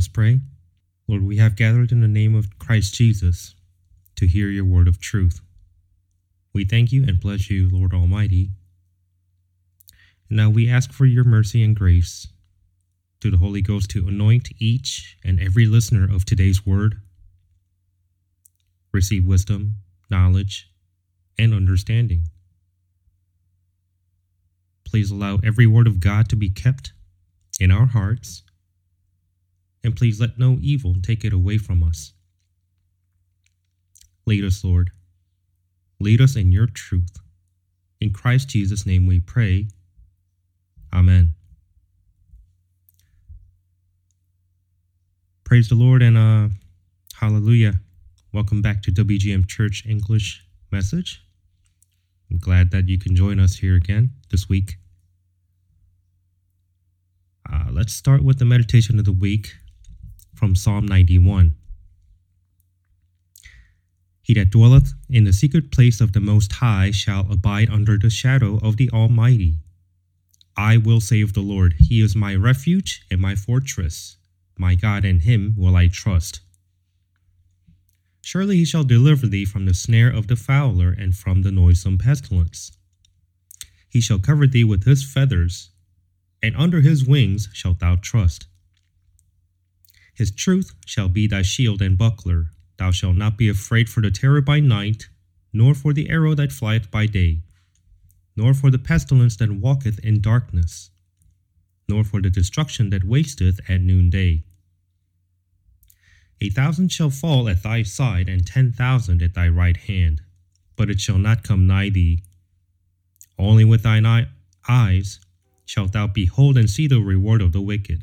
us pray. Lord, we have gathered in the name of Christ Jesus to hear your word of truth. We thank you and bless you, Lord Almighty. Now we ask for your mercy and grace to the Holy Ghost to anoint each and every listener of today's word. Receive wisdom, knowledge, and understanding. Please allow every word of God to be kept in our hearts, and please let no evil take it away from us. Lead us, Lord. Lead us in your truth. In Christ Jesus' name we pray. Amen. Praise the Lord and uh, hallelujah. Welcome back to WGM Church English Message. I'm glad that you can join us here again this week. Uh, let's start with the meditation of the week from Psalm 91. He that dwelleth in the secret place of the Most High shall abide under the shadow of the Almighty. I will of the Lord, He is my refuge and my fortress. My God, in Him will I trust. Surely He shall deliver thee from the snare of the fowler and from the noisome pestilence. He shall cover thee with His feathers, and under His wings shalt thou trust. His truth shall be thy shield and buckler. Thou shalt not be afraid for the terror by night, nor for the arrow that flieth by day, nor for the pestilence that walketh in darkness, nor for the destruction that wasteth at noonday. A thousand shall fall at thy side, and ten thousand at thy right hand, but it shall not come nigh thee. Only with thine eyes shalt thou behold and see the reward of the wicked.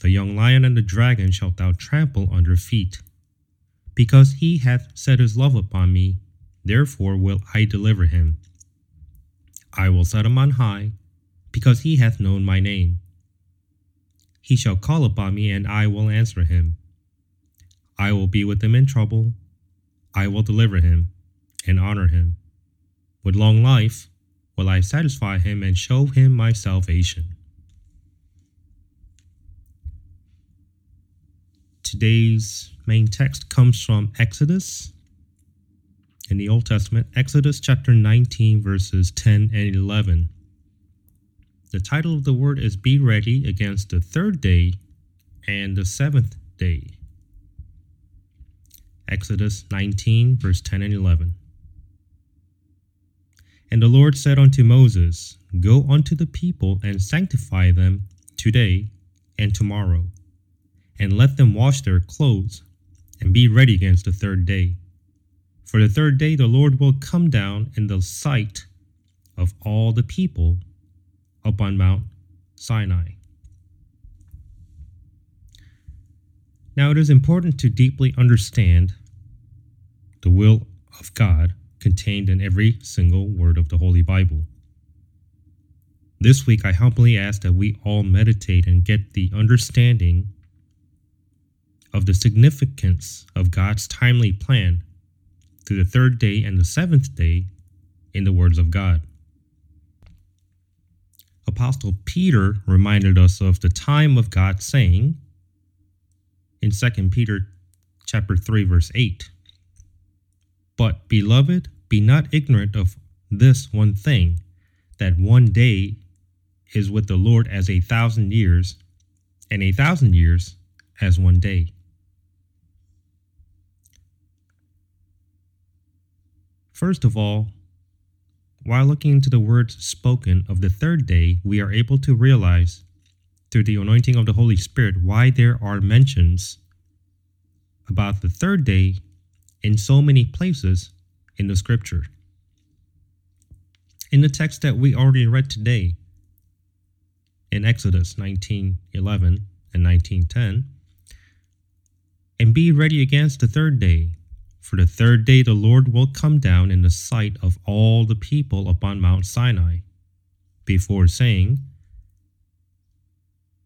the young lion and the dragon shalt thou trample under feet because he hath set his love upon me, therefore will I deliver him. I will set him on high, because he hath known my name. He shall call upon me, and I will answer him. I will be with him in trouble. I will deliver him and honor him. With long life will I satisfy him and show him my salvation. Today's main text comes from Exodus in the Old Testament, Exodus chapter 19, verses 10 and 11. The title of the word is Be Ready Against the Third Day and the Seventh Day. Exodus 19, verse 10 and 11. And the Lord said unto Moses, Go unto the people and sanctify them today and tomorrow, and let them wash their clothes and be ready against the third day. For the third day the Lord will come down in the sight of all the people up on Mount Sinai. Now, it is important to deeply understand the will of God contained in every single word of the Holy Bible. This week, I humbly ask that we all meditate and get the understanding of the significance of God's timely plan through the third day and the seventh day in the words of God. Apostle Peter reminded us of the time of God saying in 2 Peter chapter 3 verse 8 But beloved be not ignorant of this one thing that one day is with the Lord as a thousand years and a thousand years as one day First of all, while looking into the words spoken of the third day, we are able to realize through the anointing of the Holy Spirit why there are mentions about the third day in so many places in the scripture. In the text that we already read today, in Exodus 19:11 and 19:10, and be ready against the third day. For the third day the Lord will come down in the sight of all the people upon Mount Sinai, before saying,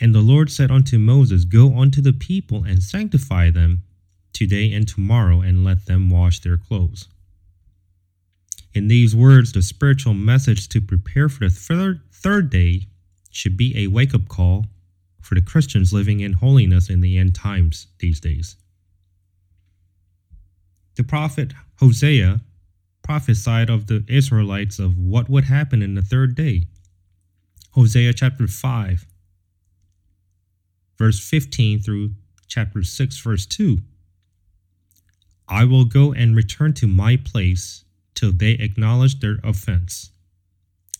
And the Lord said unto Moses, Go unto the people and sanctify them today and tomorrow, and let them wash their clothes. In these words, the spiritual message to prepare for the third, third day should be a wake up call for the Christians living in holiness in the end times these days. The prophet Hosea prophesied of the Israelites of what would happen in the third day. Hosea chapter 5, verse 15 through chapter 6, verse 2. I will go and return to my place till they acknowledge their offense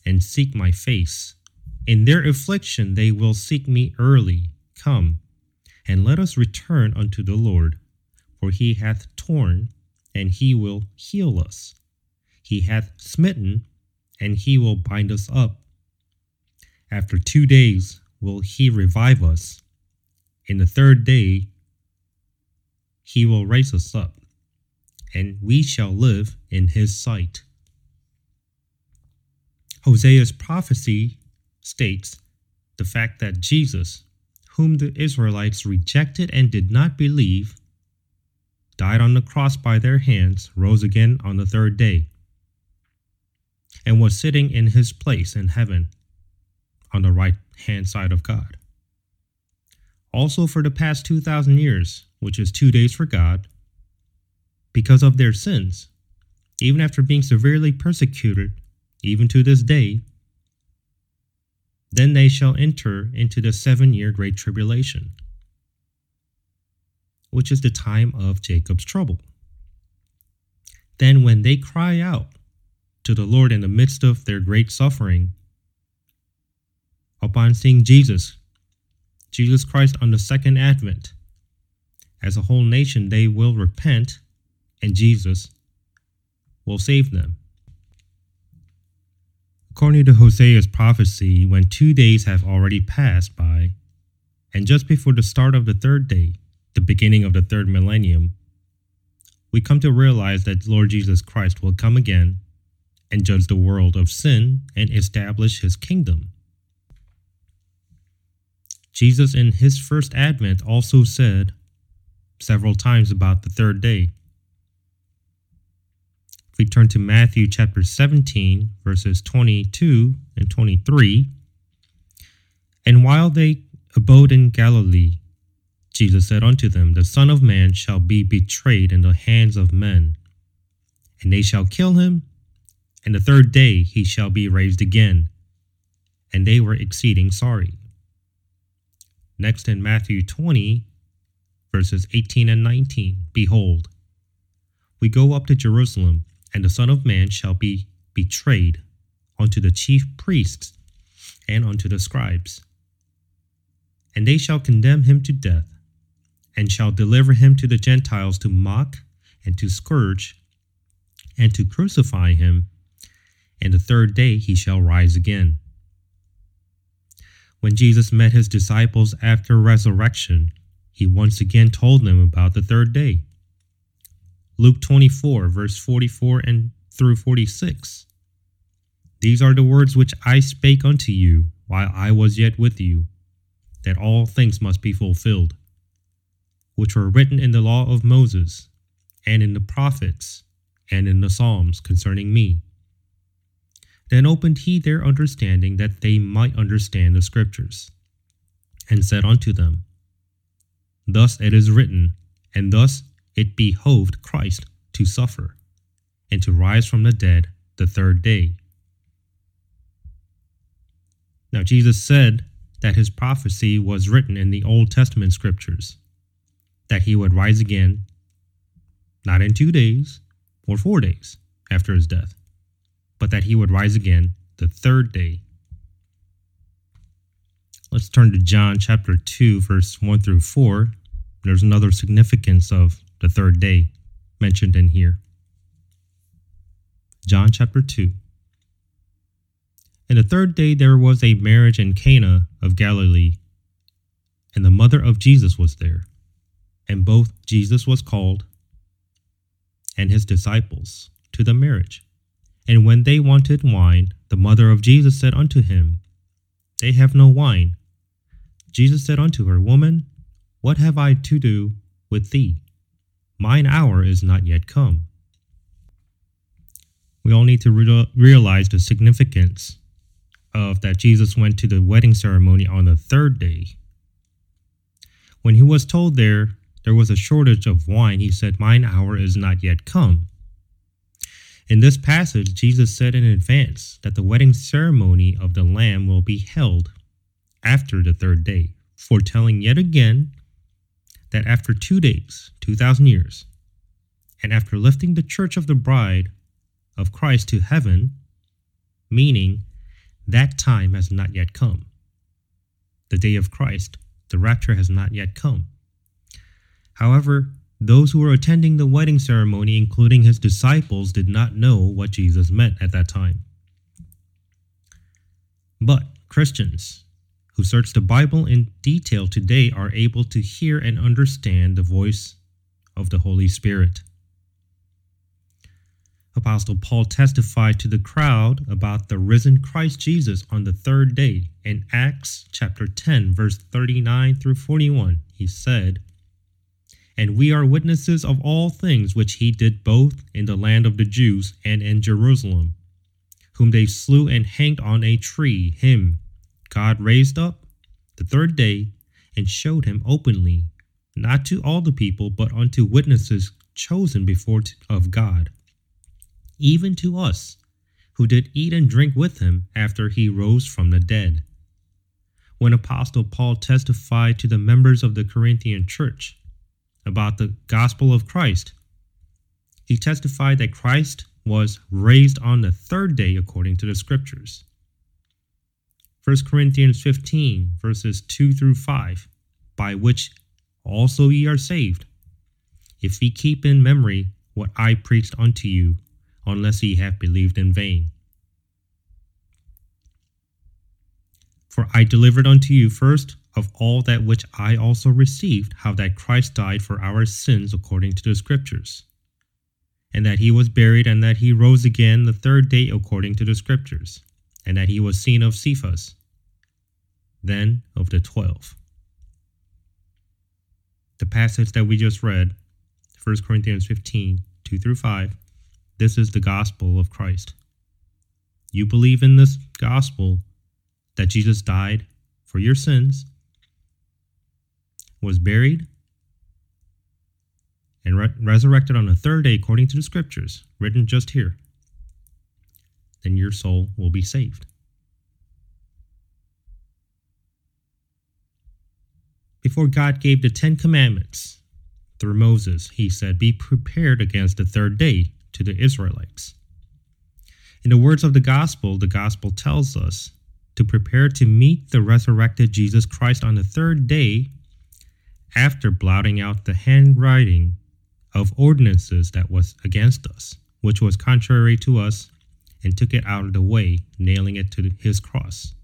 and seek my face. In their affliction they will seek me early. Come, and let us return unto the Lord, for he hath torn, and he will heal us. He hath smitten, and he will bind us up. After two days will he revive us. In the third day he will raise us up and we shall live in his sight. Hosea's prophecy states the fact that Jesus, whom the Israelites rejected and did not believe, died on the cross by their hands, rose again on the third day, and was sitting in his place in heaven on the right hand side of God. Also, for the past 2,000 years, which is two days for God, because of their sins, even after being severely persecuted, even to this day, then they shall enter into the seven year great tribulation, which is the time of Jacob's trouble. Then, when they cry out to the Lord in the midst of their great suffering, upon seeing Jesus, Jesus Christ on the second advent, as a whole nation, they will repent and Jesus will save them. According to Hosea's prophecy, when two days have already passed by, and just before the start of the third day, the beginning of the third millennium, we come to realize that Lord Jesus Christ will come again and judge the world of sin and establish his kingdom. Jesus, in his first advent, also said several times about the third day If we turn to Matthew chapter 17, verses 22 and 23. And while they abode in Galilee, Jesus said unto them, The Son of Man shall be betrayed in the hands of men, and they shall kill him, and the third day he shall be raised again. And they were exceeding sorry. Next in Matthew 20, verses 18 and 19, Behold, we go up to Jerusalem and the Son of Man shall be betrayed unto the chief priests and unto the scribes. And they shall condemn him to death, and shall deliver him to the Gentiles to mock and to scourge and to crucify him, and the third day he shall rise again. When Jesus met his disciples after resurrection, he once again told them about the third day. Luke 24, verse 44 and through 46. These are the words which I spake unto you while I was yet with you, that all things must be fulfilled, which were written in the law of Moses, and in the prophets, and in the Psalms concerning me. Then opened he their understanding that they might understand the Scriptures, and said unto them, Thus it is written, and thus it behoved Christ to suffer and to rise from the dead the third day. Now, Jesus said that his prophecy was written in the Old Testament scriptures, that he would rise again, not in two days or four days after his death, but that he would rise again the third day. Let's turn to John chapter 2, verse 1 through 4. There's another significance of the third day mentioned in here. John chapter 2. And the third day there was a marriage in Cana of Galilee, and the mother of Jesus was there. And both Jesus was called and his disciples to the marriage. And when they wanted wine, the mother of Jesus said unto him, They have no wine. Jesus said unto her, Woman, what have I to do with thee? Mine hour is not yet come. We all need to re- realize the significance of that Jesus went to the wedding ceremony on the third day. When he was told there there was a shortage of wine, he said, Mine hour is not yet come. In this passage, Jesus said in advance that the wedding ceremony of the Lamb will be held after the third day, foretelling yet again that after two days, 2,000 years, and after lifting the church of the bride of Christ to heaven, meaning that time has not yet come. The day of Christ, the rapture has not yet come. However, those who were attending the wedding ceremony, including his disciples, did not know what Jesus meant at that time. But Christians who search the Bible in detail today are able to hear and understand the voice of the Holy Spirit. Apostle Paul testified to the crowd about the risen Christ Jesus on the third day in Acts chapter 10, verse 39 through 41. He said, and we are witnesses of all things which he did both in the land of the Jews and in Jerusalem, whom they slew and hanged on a tree. Him God raised up the third day and showed him openly, not to all the people, but unto witnesses chosen before of God, even to us, who did eat and drink with him after he rose from the dead. When Apostle Paul testified to the members of the Corinthian church, about the gospel of Christ. He testified that Christ was raised on the third day according to the scriptures. 1 Corinthians 15, verses 2 through 5, by which also ye are saved, if ye keep in memory what I preached unto you, unless ye have believed in vain. For I delivered unto you first of all that which I also received, how that Christ died for our sins according to the Scriptures, and that he was buried, and that he rose again the third day according to the Scriptures, and that he was seen of Cephas, then of the twelve. The passage that we just read, 1 Corinthians 15, 2 through 5, this is the gospel of Christ. You believe in this gospel that Jesus died for your sins was buried, and re- resurrected on the third day according to the scriptures, written just here, then your soul will be saved. Before God gave the Ten Commandments through Moses, he said, Be prepared against the third day to the Israelites. In the words of the gospel, the gospel tells us to prepare to meet the resurrected Jesus Christ on the third day after blotting out the handwriting of ordinances that was against us, which was contrary to us, and took it out of the way, nailing it to his cross.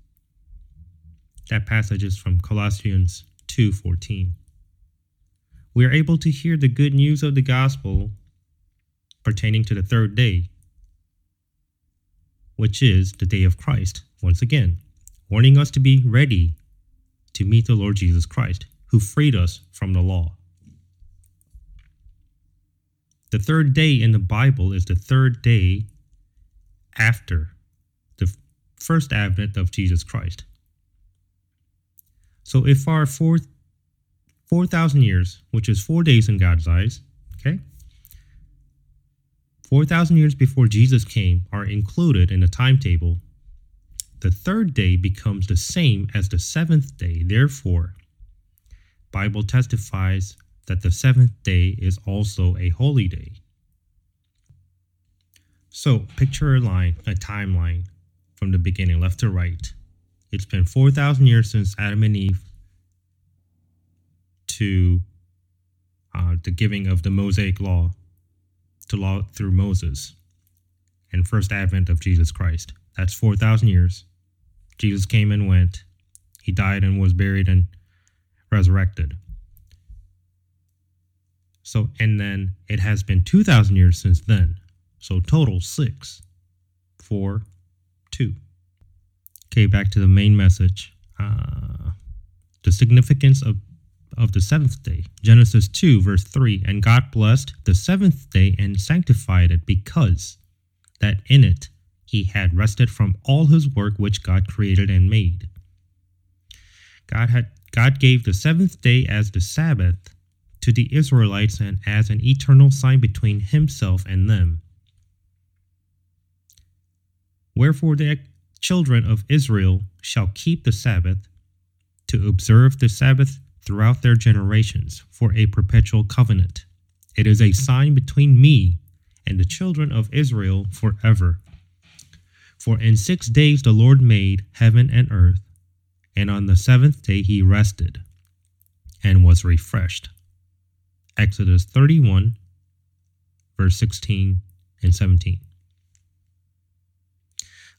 That passage is from Colossians 2:14. We are able to hear the good news of the gospel pertaining to the third day, which is the day of Christ, once again, warning us to be ready to meet the Lord Jesus Christ who freed us from the law. The third day in the Bible is the third day after the first advent of Jesus Christ. So if our fourth 4,000 years, which is four days in God's eyes, okay? 4,000 years before Jesus came are included in the timetable. The third day becomes the same as the seventh day. Therefore, Bible testifies that the seventh day is also a holy day. So picture a line, a timeline from the beginning, left to right. It's been 4,000 years since Adam and Eve to uh, the giving of the Mosaic law to law through Moses and first advent of Jesus Christ. That's 4,000 years. Jesus came and went. He died and was buried and resurrected. So, and then it has been 2,000 years since then. So, total six, four, two. Okay, back to the main message. Uh, the significance of, of the seventh day. Genesis 2, verse 3 And God blessed the seventh day and sanctified it because that in it he had rested from all his work which God created and made. God had God gave the seventh day as the Sabbath to the Israelites and as an eternal sign between himself and them. Wherefore the children of Israel shall keep the Sabbath to observe the Sabbath throughout their generations for a perpetual covenant. It is a sign between me and the children of Israel forever. For in six days the Lord made heaven and earth, and on the seventh day he rested and was refreshed. Exodus 31, verse 16 and 17.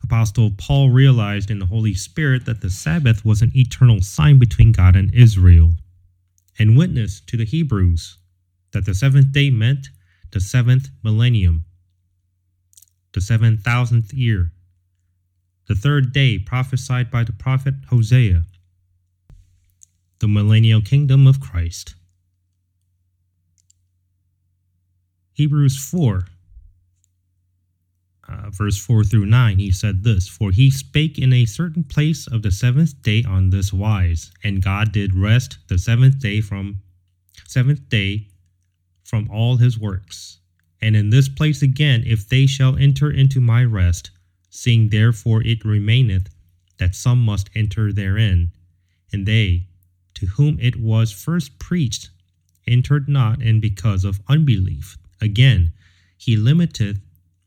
Apostle Paul realized in the Holy Spirit that the Sabbath was an eternal sign between God and Israel, and witnessed to the Hebrews that the seventh day meant the seventh millennium, the seven thousandth year, the third day prophesied by the prophet Hosea, the millennial kingdom of Christ. Hebrews 4, uh, verse 4 through 9, he said this For he spake in a certain place of the seventh day on this wise, and God did rest the seventh day from seventh day from all his works. And in this place again, if they shall enter into my rest, seeing therefore it remaineth that some must enter therein, and they, to whom it was first preached, entered not, and because of unbelief. Again, he limiteth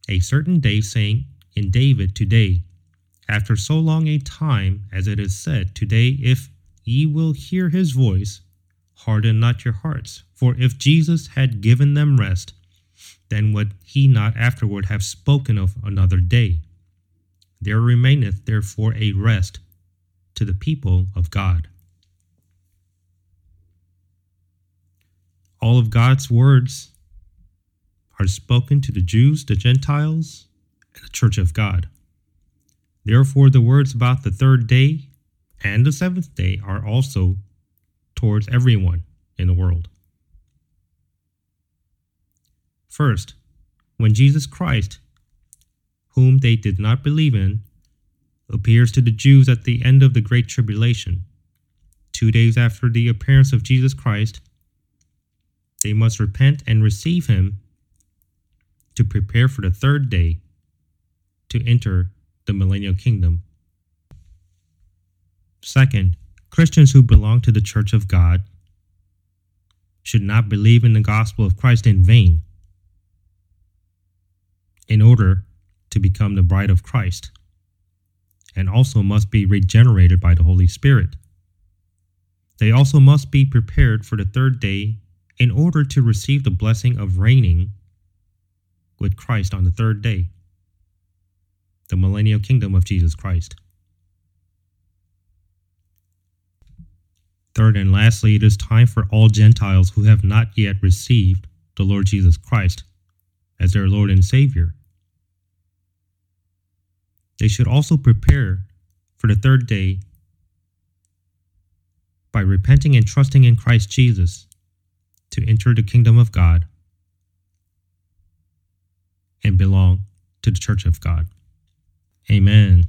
a certain day, saying in David, Today, after so long a time, as it is said, Today, if ye will hear his voice, harden not your hearts. For if Jesus had given them rest, then would he not afterward have spoken of another day? There remaineth therefore a rest to the people of God. All of God's words are spoken to the Jews, the Gentiles, and the church of God. Therefore, the words about the third day and the seventh day are also towards everyone in the world. First, when Jesus Christ, whom they did not believe in, appears to the Jews at the end of the Great Tribulation, two days after the appearance of Jesus Christ, they must repent and receive him to prepare for the third day to enter the millennial kingdom. Second, Christians who belong to the church of God should not believe in the gospel of Christ in vain in order to become the bride of Christ, and also must be regenerated by the Holy Spirit. They also must be prepared for the third day in order to receive the blessing of reigning with Christ on the third day, the millennial kingdom of Jesus Christ. Third and lastly, it is time for all Gentiles who have not yet received the Lord Jesus Christ as their Lord and Savior. They should also prepare for the third day by repenting and trusting in Christ Jesus to enter the kingdom of God and belong to the church of God. Amen.